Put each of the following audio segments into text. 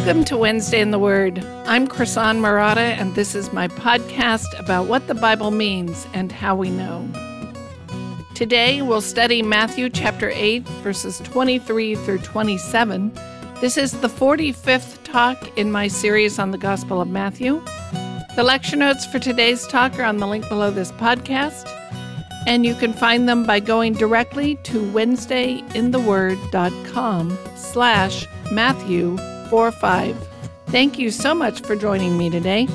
Welcome to Wednesday in the Word. I'm Krisan Marotta, and this is my podcast about what the Bible means and how we know. Today, we'll study Matthew chapter 8, verses 23 through 27. This is the 45th talk in my series on the Gospel of Matthew. The lecture notes for today's talk are on the link below this podcast, and you can find them by going directly to wednesdayintheword.com slash Matthew 45. Thank you so much for joining me today.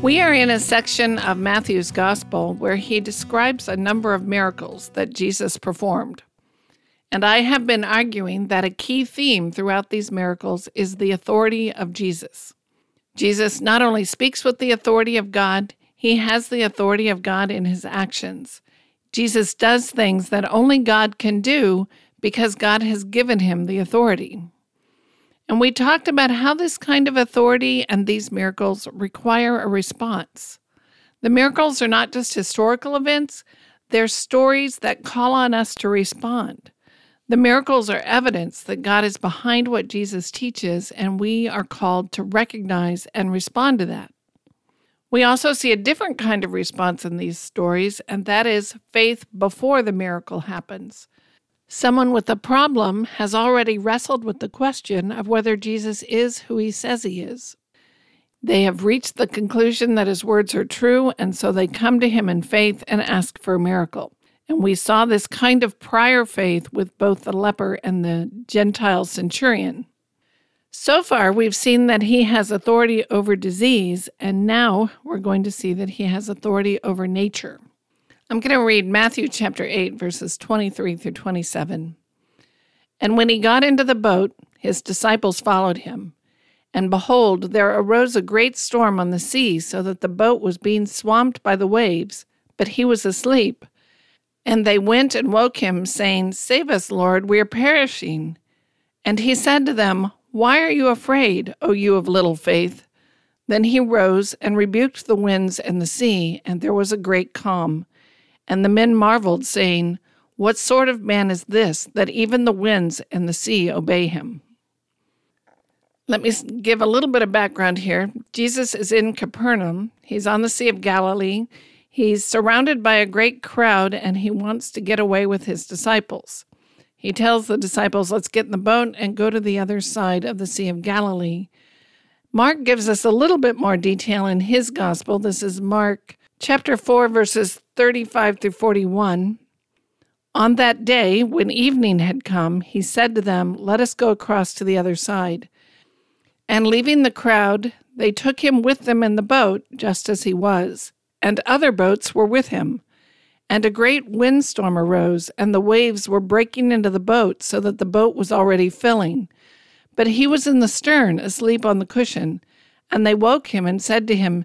We are in a section of Matthew's Gospel where he describes a number of miracles that Jesus performed. And I have been arguing that a key theme throughout these miracles is the authority of Jesus. Jesus not only speaks with the authority of God, he has the authority of God in his actions. Jesus does things that only God can do because God has given him the authority. And we talked about how this kind of authority and these miracles require a response. The miracles are not just historical events, they're stories that call on us to respond. The miracles are evidence that God is behind what Jesus teaches, and we are called to recognize and respond to that. We also see a different kind of response in these stories, and that is faith before the miracle happens. Someone with a problem has already wrestled with the question of whether Jesus is who he says he is. They have reached the conclusion that his words are true, and so they come to him in faith and ask for a miracle. And we saw this kind of prior faith with both the leper and the Gentile centurion. So far, we've seen that he has authority over disease, and now we're going to see that he has authority over nature. I'm going to read Matthew chapter 8, verses 23 through 27. And when he got into the boat, his disciples followed him. And behold, there arose a great storm on the sea, so that the boat was being swamped by the waves, but he was asleep. And they went and woke him, saying, Save us, Lord, we are perishing. And he said to them, Why are you afraid, O you of little faith? Then he rose and rebuked the winds and the sea, and there was a great calm. And the men marveled, saying, What sort of man is this, that even the winds and the sea obey him? Let me give a little bit of background here. Jesus is in Capernaum, he's on the Sea of Galilee. He's surrounded by a great crowd, and he wants to get away with his disciples. He tells the disciples, Let's get in the boat and go to the other side of the Sea of Galilee. Mark gives us a little bit more detail in his gospel. This is Mark chapter 4, verses 35 through 41. On that day, when evening had come, he said to them, Let us go across to the other side. And leaving the crowd, they took him with them in the boat, just as he was, and other boats were with him. And a great windstorm arose, and the waves were breaking into the boat, so that the boat was already filling. But he was in the stern, asleep on the cushion. And they woke him and said to him,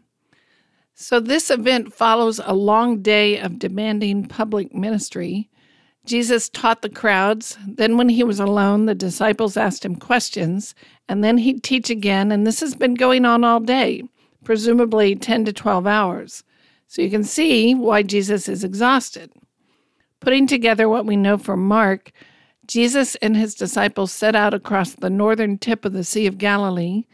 So, this event follows a long day of demanding public ministry. Jesus taught the crowds. Then, when he was alone, the disciples asked him questions, and then he'd teach again. And this has been going on all day, presumably 10 to 12 hours. So, you can see why Jesus is exhausted. Putting together what we know from Mark, Jesus and his disciples set out across the northern tip of the Sea of Galilee.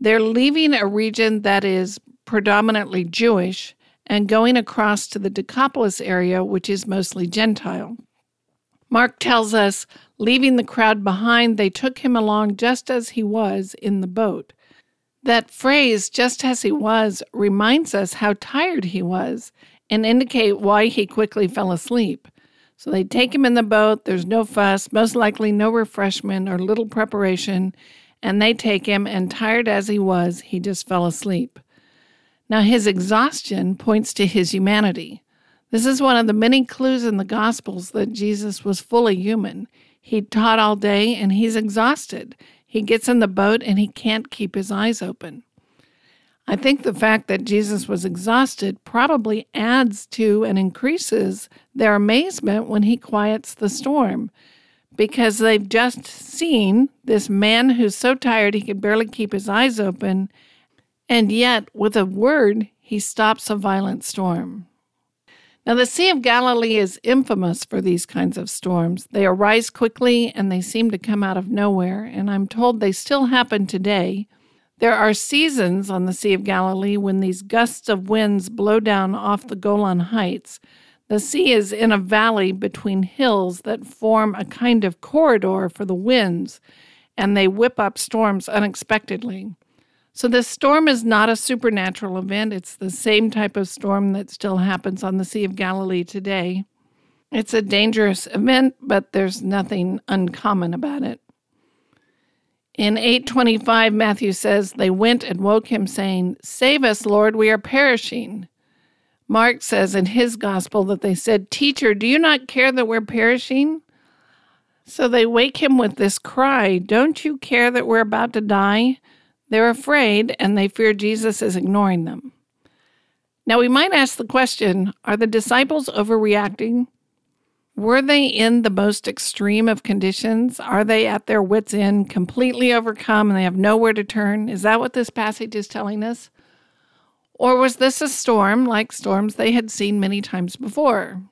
They're leaving a region that is predominantly Jewish, and going across to the Decapolis area, which is mostly Gentile. Mark tells us, leaving the crowd behind, they took him along just as he was in the boat. That phrase, just as he was, reminds us how tired he was and indicate why he quickly fell asleep. So they take him in the boat, there's no fuss, most likely no refreshment or little preparation, and they take him, and tired as he was, he just fell asleep. Now, his exhaustion points to his humanity. This is one of the many clues in the Gospels that Jesus was fully human. He taught all day and he's exhausted. He gets in the boat and he can't keep his eyes open. I think the fact that Jesus was exhausted probably adds to and increases their amazement when he quiets the storm because they've just seen this man who's so tired he can barely keep his eyes open, and yet, with a word, he stops a violent storm. Now, the Sea of Galilee is infamous for these kinds of storms. They arise quickly and they seem to come out of nowhere, and I'm told they still happen today. There are seasons on the Sea of Galilee when these gusts of winds blow down off the Golan Heights. The sea is in a valley between hills that form a kind of corridor for the winds, and they whip up storms unexpectedly. So, this storm is not a supernatural event. It's the same type of storm that still happens on the Sea of Galilee today. It's a dangerous event, but there's nothing uncommon about it. In 825, Matthew says, They went and woke him, saying, Save us, Lord, we are perishing. Mark says in his gospel that they said, Teacher, do you not care that we're perishing? So they wake him with this cry, Don't you care that we're about to die? They're afraid and they fear Jesus is ignoring them. Now, we might ask the question are the disciples overreacting? Were they in the most extreme of conditions? Are they at their wits' end, completely overcome, and they have nowhere to turn? Is that what this passage is telling us? Or was this a storm like storms they had seen many times before?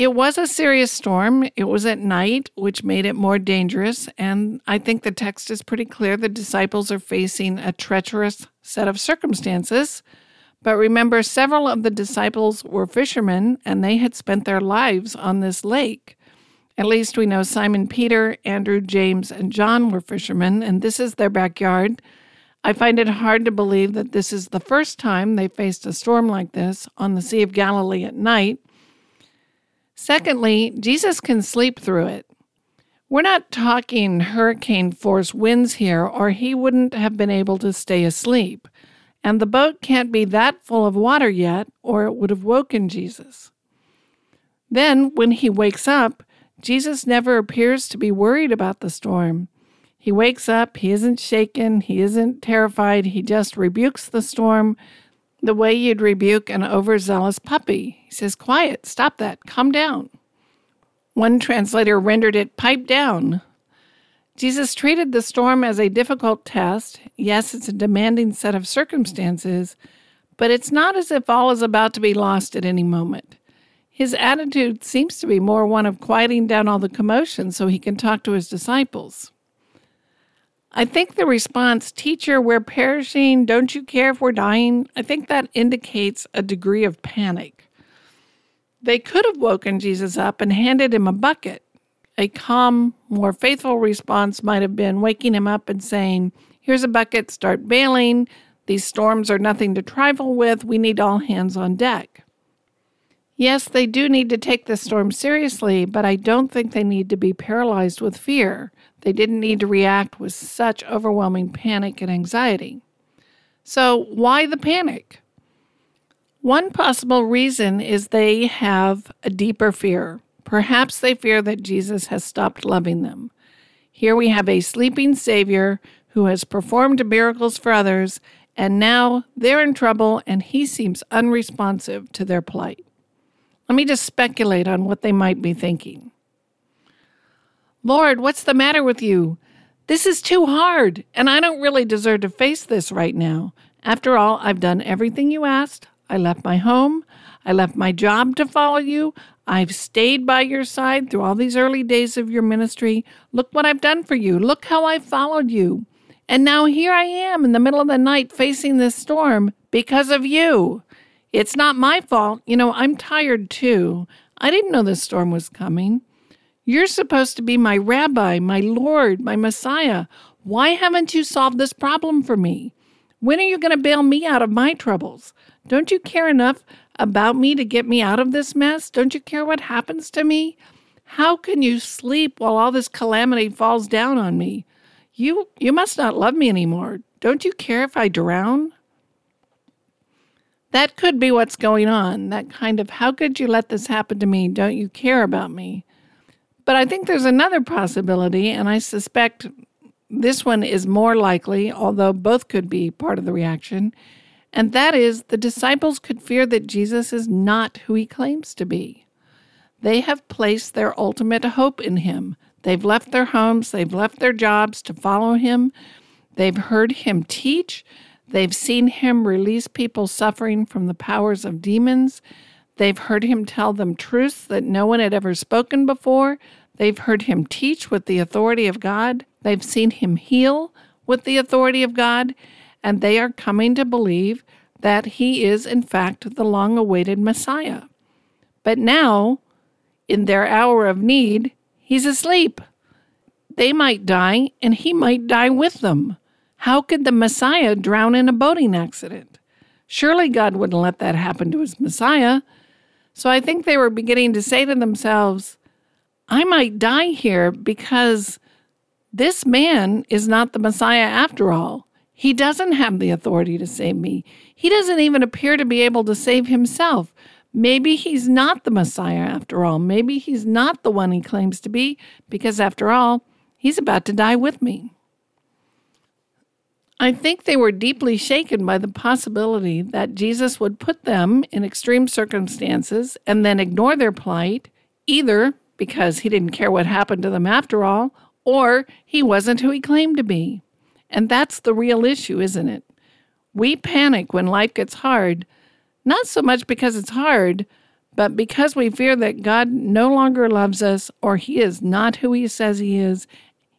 It was a serious storm. It was at night, which made it more dangerous. And I think the text is pretty clear. The disciples are facing a treacherous set of circumstances. But remember, several of the disciples were fishermen and they had spent their lives on this lake. At least we know Simon Peter, Andrew, James, and John were fishermen, and this is their backyard. I find it hard to believe that this is the first time they faced a storm like this on the Sea of Galilee at night. Secondly, Jesus can sleep through it. We're not talking hurricane force winds here, or he wouldn't have been able to stay asleep. And the boat can't be that full of water yet, or it would have woken Jesus. Then, when he wakes up, Jesus never appears to be worried about the storm. He wakes up, he isn't shaken, he isn't terrified, he just rebukes the storm, the way you'd rebuke an overzealous puppy. He says, Quiet, stop that, calm down. One translator rendered it pipe down. Jesus treated the storm as a difficult test. Yes, it's a demanding set of circumstances, but it's not as if all is about to be lost at any moment. His attitude seems to be more one of quieting down all the commotion so he can talk to his disciples. I think the response, teacher, we're perishing. Don't you care if we're dying? I think that indicates a degree of panic. They could have woken Jesus up and handed him a bucket. A calm, more faithful response might have been waking him up and saying, Here's a bucket, start bailing. These storms are nothing to trifle with. We need all hands on deck. Yes, they do need to take the storm seriously, but I don't think they need to be paralyzed with fear. They didn't need to react with such overwhelming panic and anxiety. So, why the panic? One possible reason is they have a deeper fear. Perhaps they fear that Jesus has stopped loving them. Here we have a sleeping Savior who has performed miracles for others, and now they're in trouble and he seems unresponsive to their plight. Let me just speculate on what they might be thinking. Lord, what's the matter with you? This is too hard, and I don't really deserve to face this right now. After all, I've done everything you asked. I left my home. I left my job to follow you. I've stayed by your side through all these early days of your ministry. Look what I've done for you. Look how I followed you. And now here I am in the middle of the night facing this storm because of you. It's not my fault. You know, I'm tired too. I didn't know the storm was coming. You're supposed to be my rabbi, my Lord, my Messiah. Why haven't you solved this problem for me? When are you going to bail me out of my troubles? Don't you care enough about me to get me out of this mess? Don't you care what happens to me? How can you sleep while all this calamity falls down on me? You you must not love me anymore. Don't you care if I drown? That could be what's going on. That kind of how could you let this happen to me? Don't you care about me? But I think there's another possibility, and I suspect this one is more likely, although both could be part of the reaction, and that is the disciples could fear that Jesus is not who he claims to be. They have placed their ultimate hope in him. They've left their homes, they've left their jobs to follow him. They've heard him teach, they've seen him release people suffering from the powers of demons. They've heard him tell them truths that no one had ever spoken before. They've heard him teach with the authority of God. They've seen him heal with the authority of God. And they are coming to believe that he is, in fact, the long awaited Messiah. But now, in their hour of need, he's asleep. They might die, and he might die with them. How could the Messiah drown in a boating accident? Surely God wouldn't let that happen to his Messiah. So I think they were beginning to say to themselves, I might die here because this man is not the Messiah after all. He doesn't have the authority to save me. He doesn't even appear to be able to save himself. Maybe he's not the Messiah after all. Maybe he's not the one he claims to be, because after all, he's about to die with me. I think they were deeply shaken by the possibility that Jesus would put them in extreme circumstances and then ignore their plight, either because he didn't care what happened to them after all, or he wasn't who he claimed to be. And that's the real issue, isn't it? We panic when life gets hard, not so much because it's hard, but because we fear that God no longer loves us or he is not who he says he is.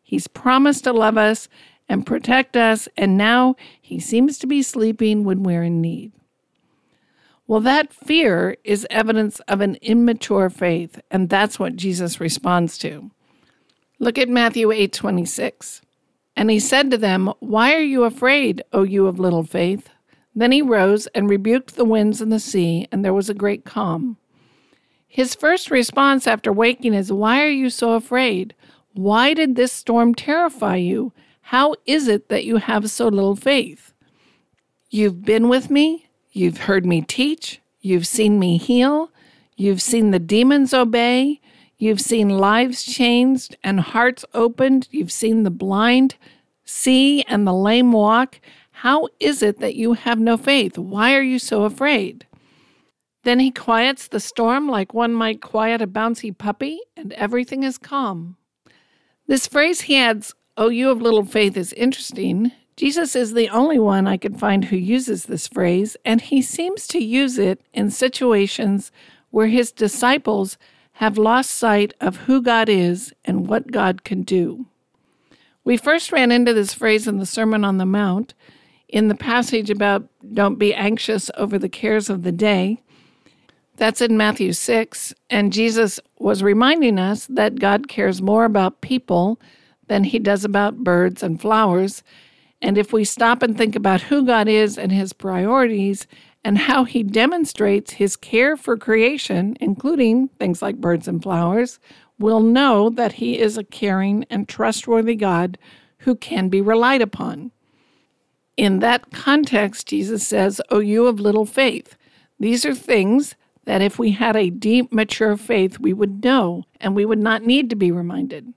He's promised to love us and protect us, and now he seems to be sleeping when we're in need. Well, that fear is evidence of an immature faith, and that's what Jesus responds to. Look at Matthew 8:26. And he said to them, "Why are you afraid, O you of little faith?" Then he rose and rebuked the winds and the sea, and there was a great calm. His first response after waking is, "Why are you so afraid? Why did this storm terrify you? How is it that you have so little faith? You've been with me, you've heard me teach, you've seen me heal, you've seen the demons obey, you've seen lives changed and hearts opened, you've seen the blind see and the lame walk. How is it that you have no faith? Why are you so afraid? Then he quiets the storm like one might quiet a bouncy puppy, and everything is calm. This phrase he adds, Oh, you of little faith is interesting. Jesus is the only one I can find who uses this phrase, and he seems to use it in situations where his disciples have lost sight of who God is and what God can do. We first ran into this phrase in the Sermon on the Mount in the passage about don't be anxious over the cares of the day. That's in Matthew 6, and Jesus was reminding us that God cares more about people than he does about birds and flowers. And if we stop and think about who God is and his priorities and how he demonstrates his care for creation, including things like birds and flowers, we'll know that he is a caring and trustworthy God who can be relied upon. In that context, Jesus says, O you of little faith. These are things that if we had a deep, mature faith, we would know and we would not need to be reminded.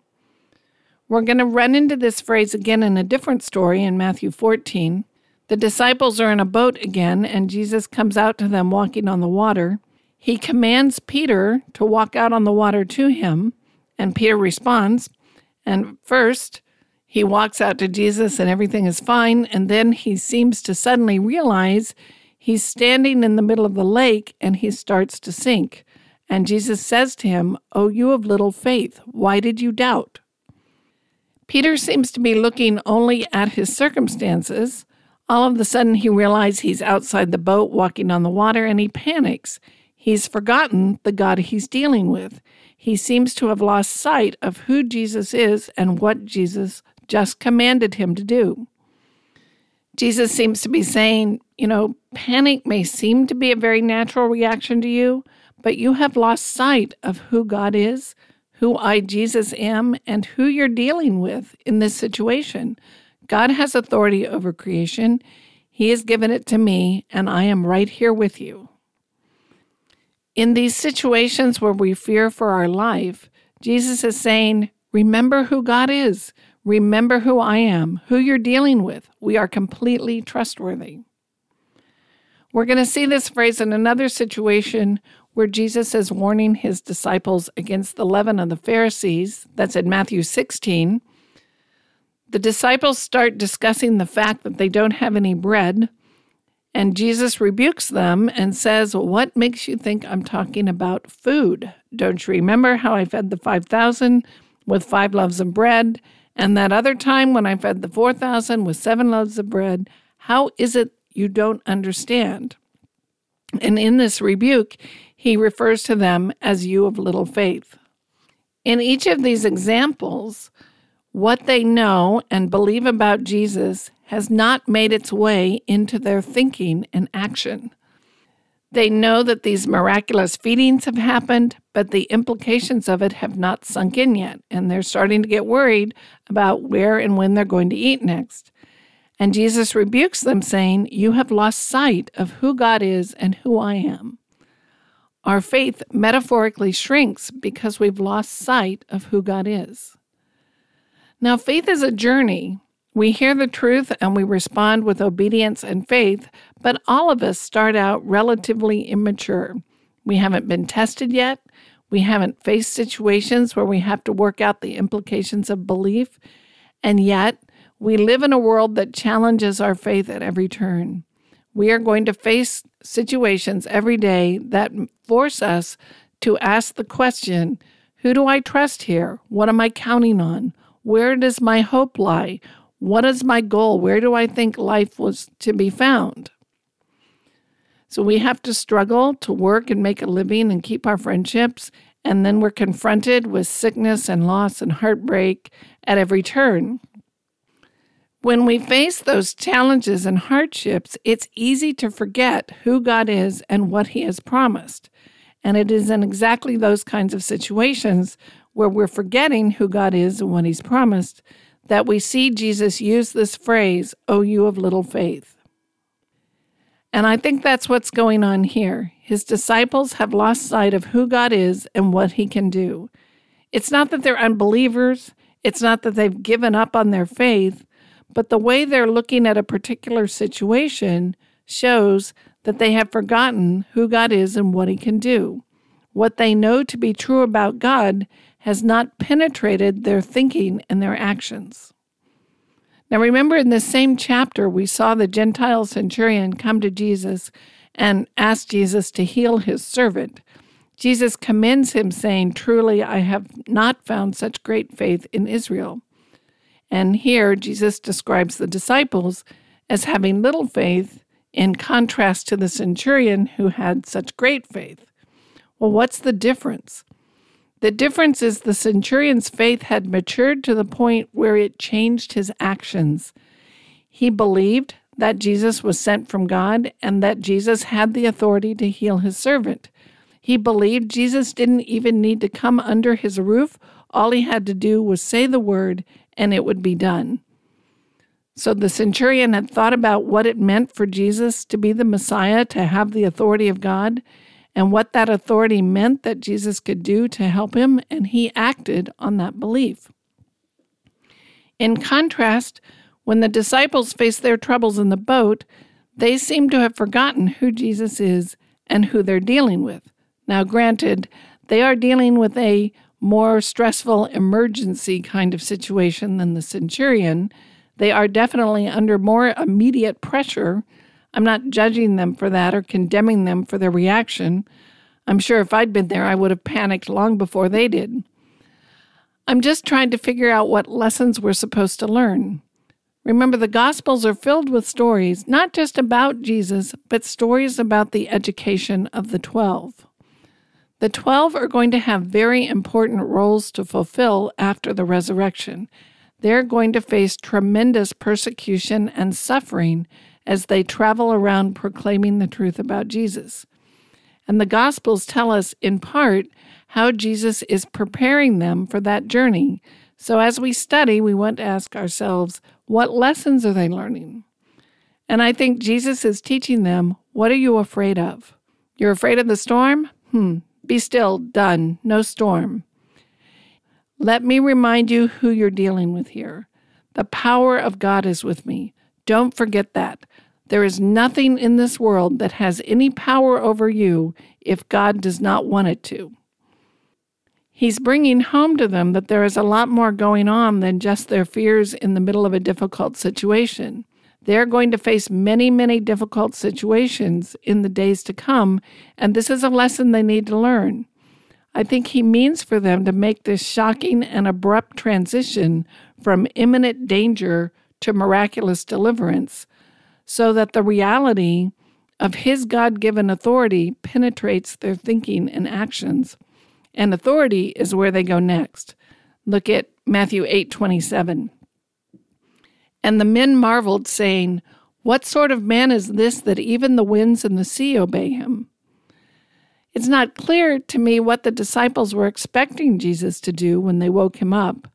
We're going to run into this phrase again in a different story in Matthew 14. The disciples are in a boat again, and Jesus comes out to them walking on the water. He commands Peter to walk out on the water to him, and Peter responds. And first, he walks out to Jesus and everything is fine, and then he seems to suddenly realize he's standing in the middle of the lake and he starts to sink. And Jesus says to him, Oh, you of little faith, why did you doubt? Peter seems to be looking only at his circumstances. All of a sudden, he realizes he's outside the boat walking on the water and he panics. He's forgotten the God he's dealing with. He seems to have lost sight of who Jesus is and what Jesus just commanded him to do. Jesus seems to be saying, you know, panic may seem to be a very natural reaction to you, but you have lost sight of who God is, who I, Jesus, am and who you're dealing with in this situation. God has authority over creation. He has given it to me, and I am right here with you. In these situations where we fear for our life, Jesus is saying, Remember who God is. Remember who I am, who you're dealing with. We are completely trustworthy. We're going to see this phrase in another situation where Jesus is warning his disciples against the leaven of the Pharisees. That's in Matthew 16. The disciples start discussing the fact that they don't have any bread. And Jesus rebukes them and says, What makes you think I'm talking about food? Don't you remember how I fed the 5,000 with five loaves of bread? And that other time when I fed the 4,000 with seven loaves of bread? How is it you don't understand? And in this rebuke, he refers to them as you of little faith. In each of these examples, what they know and believe about Jesus has not made its way into their thinking and action. They know that these miraculous feedings have happened, but the implications of it have not sunk in yet, and they're starting to get worried about where and when they're going to eat next. And Jesus rebukes them, saying, You have lost sight of who God is and who I am. Our faith metaphorically shrinks because we've lost sight of who God is. Now, faith is a journey. We hear the truth and we respond with obedience and faith, but all of us start out relatively immature. We haven't been tested yet. We haven't faced situations where we have to work out the implications of belief. And yet, we live in a world that challenges our faith at every turn. We are going to face situations every day that force us to ask the question Who do I trust here? What am I counting on? Where does my hope lie? What is my goal? Where do I think life was to be found? So we have to struggle to work and make a living and keep our friendships. And then we're confronted with sickness and loss and heartbreak at every turn. When we face those challenges and hardships, it's easy to forget who God is and what He has promised. And it is in exactly those kinds of situations where we're forgetting who God is and what He's promised, that we see Jesus use this phrase, O you of little faith. And I think that's what's going on here. His disciples have lost sight of who God is and what He can do. It's not that they're unbelievers, it's not that they've given up on their faith, but the way they're looking at a particular situation shows that they have forgotten who God is and what He can do. What they know to be true about God has not penetrated their thinking and their actions. Now, remember in this same chapter, we saw the Gentile centurion come to Jesus and ask Jesus to heal his servant. Jesus commends him, saying, Truly, I have not found such great faith in Israel. And here, Jesus describes the disciples as having little faith in contrast to the centurion who had such great faith. Well, what's the difference? The difference is the centurion's faith had matured to the point where it changed his actions. He believed that Jesus was sent from God and that Jesus had the authority to heal his servant. He believed Jesus didn't even need to come under his roof. All he had to do was say the word and it would be done. So the centurion had thought about what it meant for Jesus to be the Messiah, to have the authority of God, and what that authority meant that Jesus could do to help him, and he acted on that belief. In contrast, when the disciples faced their troubles in the boat, they seem to have forgotten who Jesus is and who they're dealing with. Now, granted, they are dealing with a more stressful emergency kind of situation than the centurion. They are definitely under more immediate pressure I'm not judging them for that or condemning them for their reaction. I'm sure if I'd been there, I would have panicked long before they did. I'm just trying to figure out what lessons we're supposed to learn. Remember, the Gospels are filled with stories, not just about Jesus, but stories about the education of the Twelve. The Twelve are going to have very important roles to fulfill after the resurrection. They're going to face tremendous persecution and suffering as they travel around proclaiming the truth about Jesus. And the Gospels tell us, in part, how Jesus is preparing them for that journey. So as we study, we want to ask ourselves, what lessons are they learning? And I think Jesus is teaching them, what are you afraid of? You're afraid of the storm? Hmm, be still, done, no storm. Let me remind you who you're dealing with here. The power of God is with me. Don't forget that. There is nothing in this world that has any power over you if God does not want it to. He's bringing home to them that there is a lot more going on than just their fears in the middle of a difficult situation. They're going to face many, many difficult situations in the days to come, and this is a lesson they need to learn. I think he means for them to make this shocking and abrupt transition from imminent danger to miraculous deliverance so that the reality of his God given authority penetrates their thinking and actions. And authority is where they go next. Look at Matthew 8 27. And the men marveled, saying, What sort of man is this that even the winds and the sea obey him? It's not clear to me what the disciples were expecting Jesus to do when they woke him up,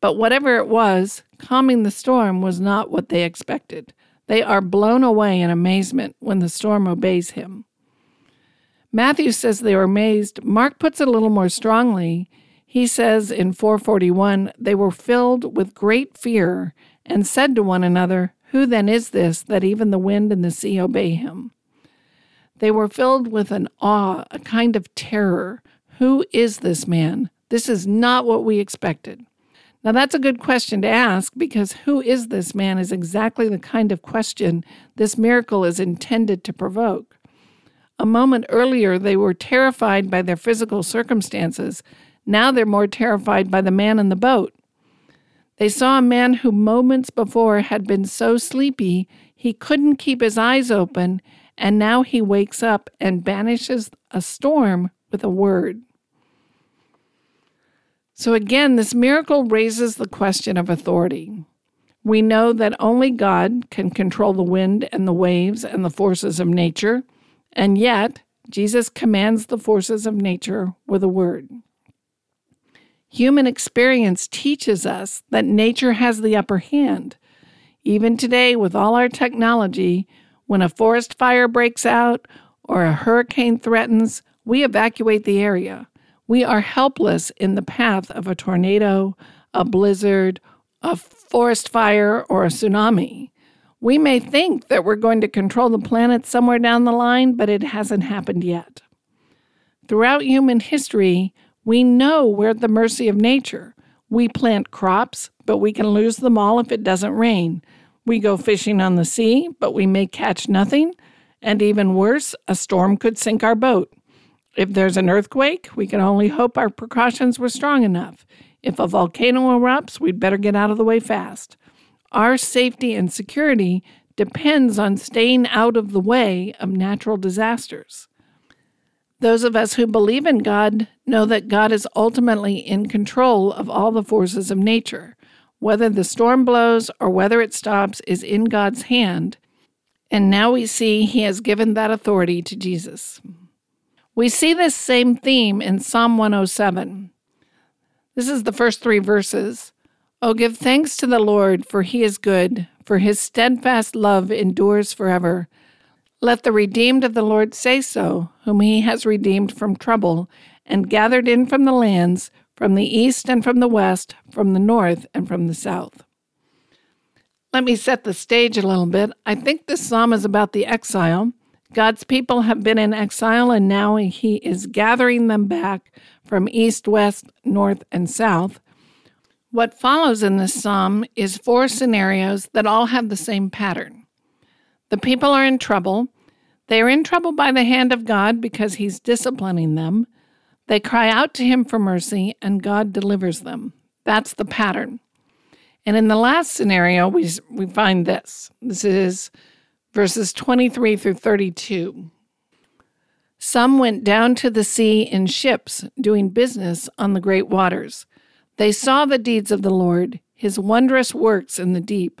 but whatever it was, calming the storm was not what they expected. They are blown away in amazement when the storm obeys him. Matthew says they were amazed. Mark puts it a little more strongly. He says in 441 they were filled with great fear and said to one another, Who then is this that even the wind and the sea obey him? They were filled with an awe, a kind of terror. Who is this man? This is not what we expected. Now, that's a good question to ask because who is this man is exactly the kind of question this miracle is intended to provoke. A moment earlier, they were terrified by their physical circumstances. Now they're more terrified by the man in the boat. They saw a man who moments before had been so sleepy he couldn't keep his eyes open, and now he wakes up and banishes a storm with a word. So again, this miracle raises the question of authority. We know that only God can control the wind and the waves and the forces of nature, and yet Jesus commands the forces of nature with a word. Human experience teaches us that nature has the upper hand. Even today, with all our technology, when a forest fire breaks out or a hurricane threatens, we evacuate the area. We are helpless in the path of a tornado, a blizzard, a forest fire, or a tsunami. We may think that we're going to control the planet somewhere down the line, but it hasn't happened yet. Throughout human history, we know we're at the mercy of nature. We plant crops, but we can lose them all if it doesn't rain. We go fishing on the sea, but we may catch nothing. And even worse, a storm could sink our boat. If there's an earthquake, we can only hope our precautions were strong enough. If a volcano erupts, we'd better get out of the way fast. Our safety and security depends on staying out of the way of natural disasters. Those of us who believe in God know that God is ultimately in control of all the forces of nature. Whether the storm blows or whether it stops is in God's hand, and now we see He has given that authority to Jesus. We see this same theme in Psalm 107. This is the first three verses. Oh, give thanks to the Lord, for he is good, for his steadfast love endures forever. Let the redeemed of the Lord say so, whom he has redeemed from trouble, and gathered in from the lands, from the east and from the west, from the north and from the south. Let me set the stage a little bit. I think this psalm is about the exile God's people have been in exile, and now He is gathering them back from east, west, north, and south. What follows in this psalm is four scenarios that all have the same pattern. The people are in trouble. They are in trouble by the hand of God because He's disciplining them. They cry out to Him for mercy, and God delivers them. That's the pattern. And in the last scenario, we, we find this. This is verses 23 through 32. Some went down to the sea in ships, doing business on the great waters. They saw the deeds of the Lord, his wondrous works in the deep.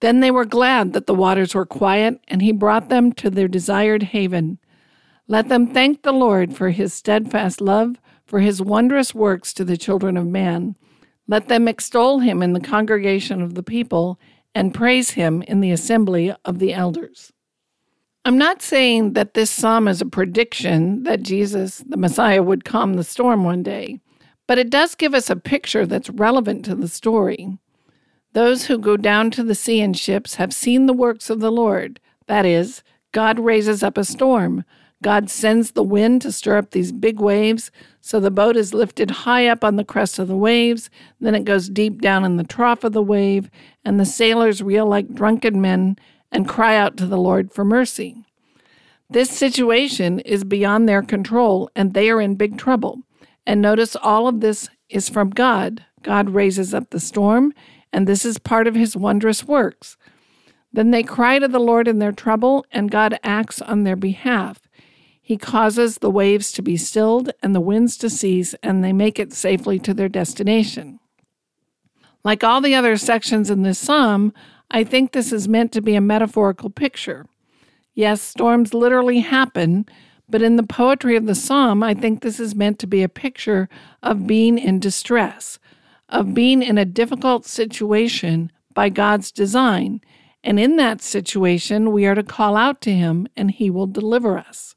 Then they were glad that the waters were quiet, and he brought them to their desired haven. Let them thank the Lord for his steadfast love, for his wondrous works to the children of man. Let them extol him in the congregation of the people, and praise him in the assembly of the elders. I'm not saying that this psalm is a prediction that Jesus, the Messiah, would calm the storm one day, but it does give us a picture that's relevant to the story. Those who go down to the sea in ships have seen the works of the Lord. That is, God raises up a storm. God sends the wind to stir up these big waves, so the boat is lifted high up on the crest of the waves, then it goes deep down in the trough of the wave, and the sailors reel like drunken men and cry out to the Lord for mercy. This situation is beyond their control, and they are in big trouble. And notice all of this is from God. God raises up the storm, and this is part of his wondrous works. Then they cry to the Lord in their trouble, and God acts on their behalf. He causes the waves to be stilled and the winds to cease, and they make it safely to their destination. Like all the other sections in this psalm, I think this is meant to be a metaphorical picture. Yes, storms literally happen, but in the poetry of the psalm, I think this is meant to be a picture of being in distress, of being in a difficult situation by God's design. And in that situation, we are to call out to Him and He will deliver us.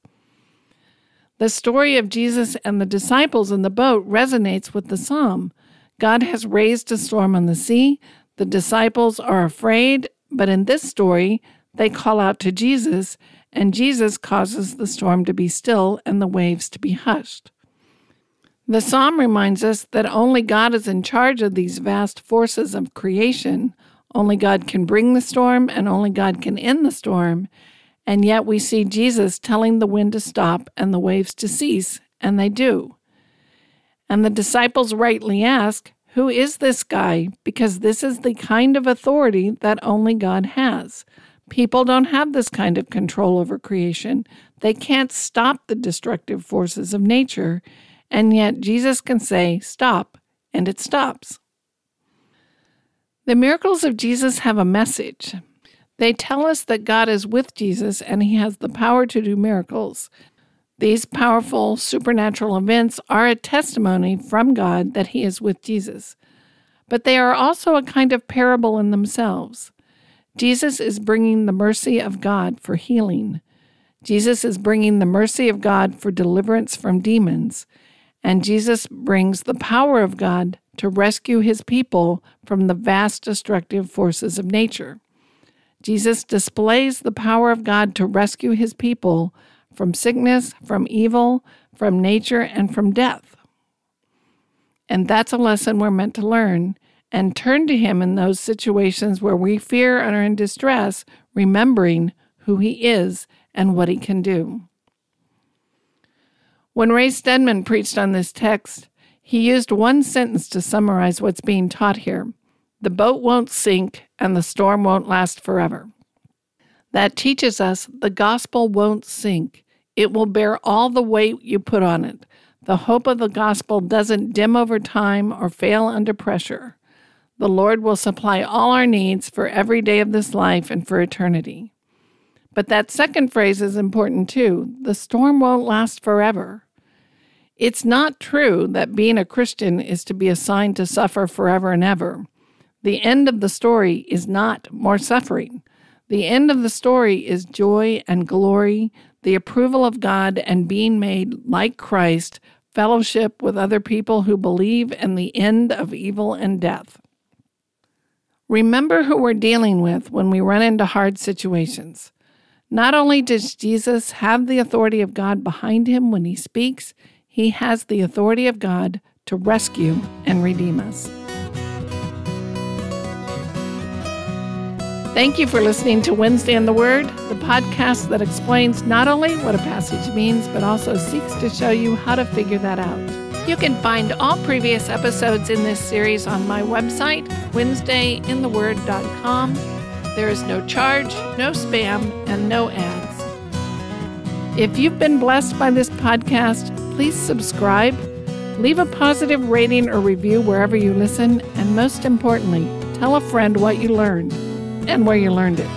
The story of Jesus and the disciples in the boat resonates with the psalm. God has raised a storm on the sea. The disciples are afraid, but in this story, they call out to Jesus, and Jesus causes the storm to be still and the waves to be hushed. The psalm reminds us that only God is in charge of these vast forces of creation. Only God can bring the storm, and only God can end the storm. And yet we see Jesus telling the wind to stop and the waves to cease, and they do. And the disciples rightly ask, Who is this guy? Because this is the kind of authority that only God has. People don't have this kind of control over creation. They can't stop the destructive forces of nature. And yet Jesus can say, Stop, and it stops. The miracles of Jesus have a message. They tell us that God is with Jesus and he has the power to do miracles. These powerful supernatural events are a testimony from God that he is with Jesus. But they are also a kind of parable in themselves. Jesus is bringing the mercy of God for healing. Jesus is bringing the mercy of God for deliverance from demons. And Jesus brings the power of God to rescue his people from the vast destructive forces of nature. Jesus displays the power of God to rescue his people from sickness, from evil, from nature, and from death. And that's a lesson we're meant to learn and turn to him in those situations where we fear and are in distress, remembering who he is and what he can do. When Ray Stedman preached on this text, he used one sentence to summarize what's being taught here The boat won't sink, and the storm won't last forever. That teaches us the gospel won't sink. It will bear all the weight you put on it. The hope of the gospel doesn't dim over time or fail under pressure. The Lord will supply all our needs for every day of this life and for eternity. But that second phrase is important too. The storm won't last forever. It's not true that being a Christian is to be assigned to suffer forever and ever. The end of the story is not more suffering. The end of the story is joy and glory, the approval of God, and being made like Christ, fellowship with other people who believe, and the end of evil and death. Remember who we're dealing with when we run into hard situations. Not only does Jesus have the authority of God behind him when he speaks, he has the authority of God to rescue and redeem us. Thank you for listening to Wednesday in the Word, the podcast that explains not only what a passage means, but also seeks to show you how to figure that out. You can find all previous episodes in this series on my website, WednesdayInTheWord.com. There is no charge, no spam, and no ads. If you've been blessed by this podcast, please subscribe, leave a positive rating or review wherever you listen, and most importantly, tell a friend what you learned. and where you learned it.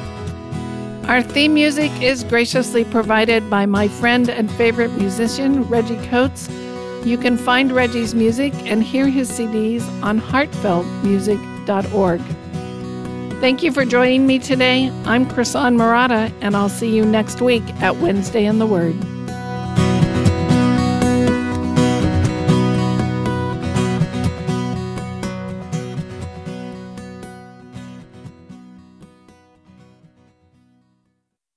Our theme music is graciously provided by my friend and favorite musician, Reggie Coates. You can find Reggie's music and hear his CDs on heartfeltmusic.org. Thank you for joining me today. I'm Chrisan Murata, and I'll see you next week at Wednesday in the Word.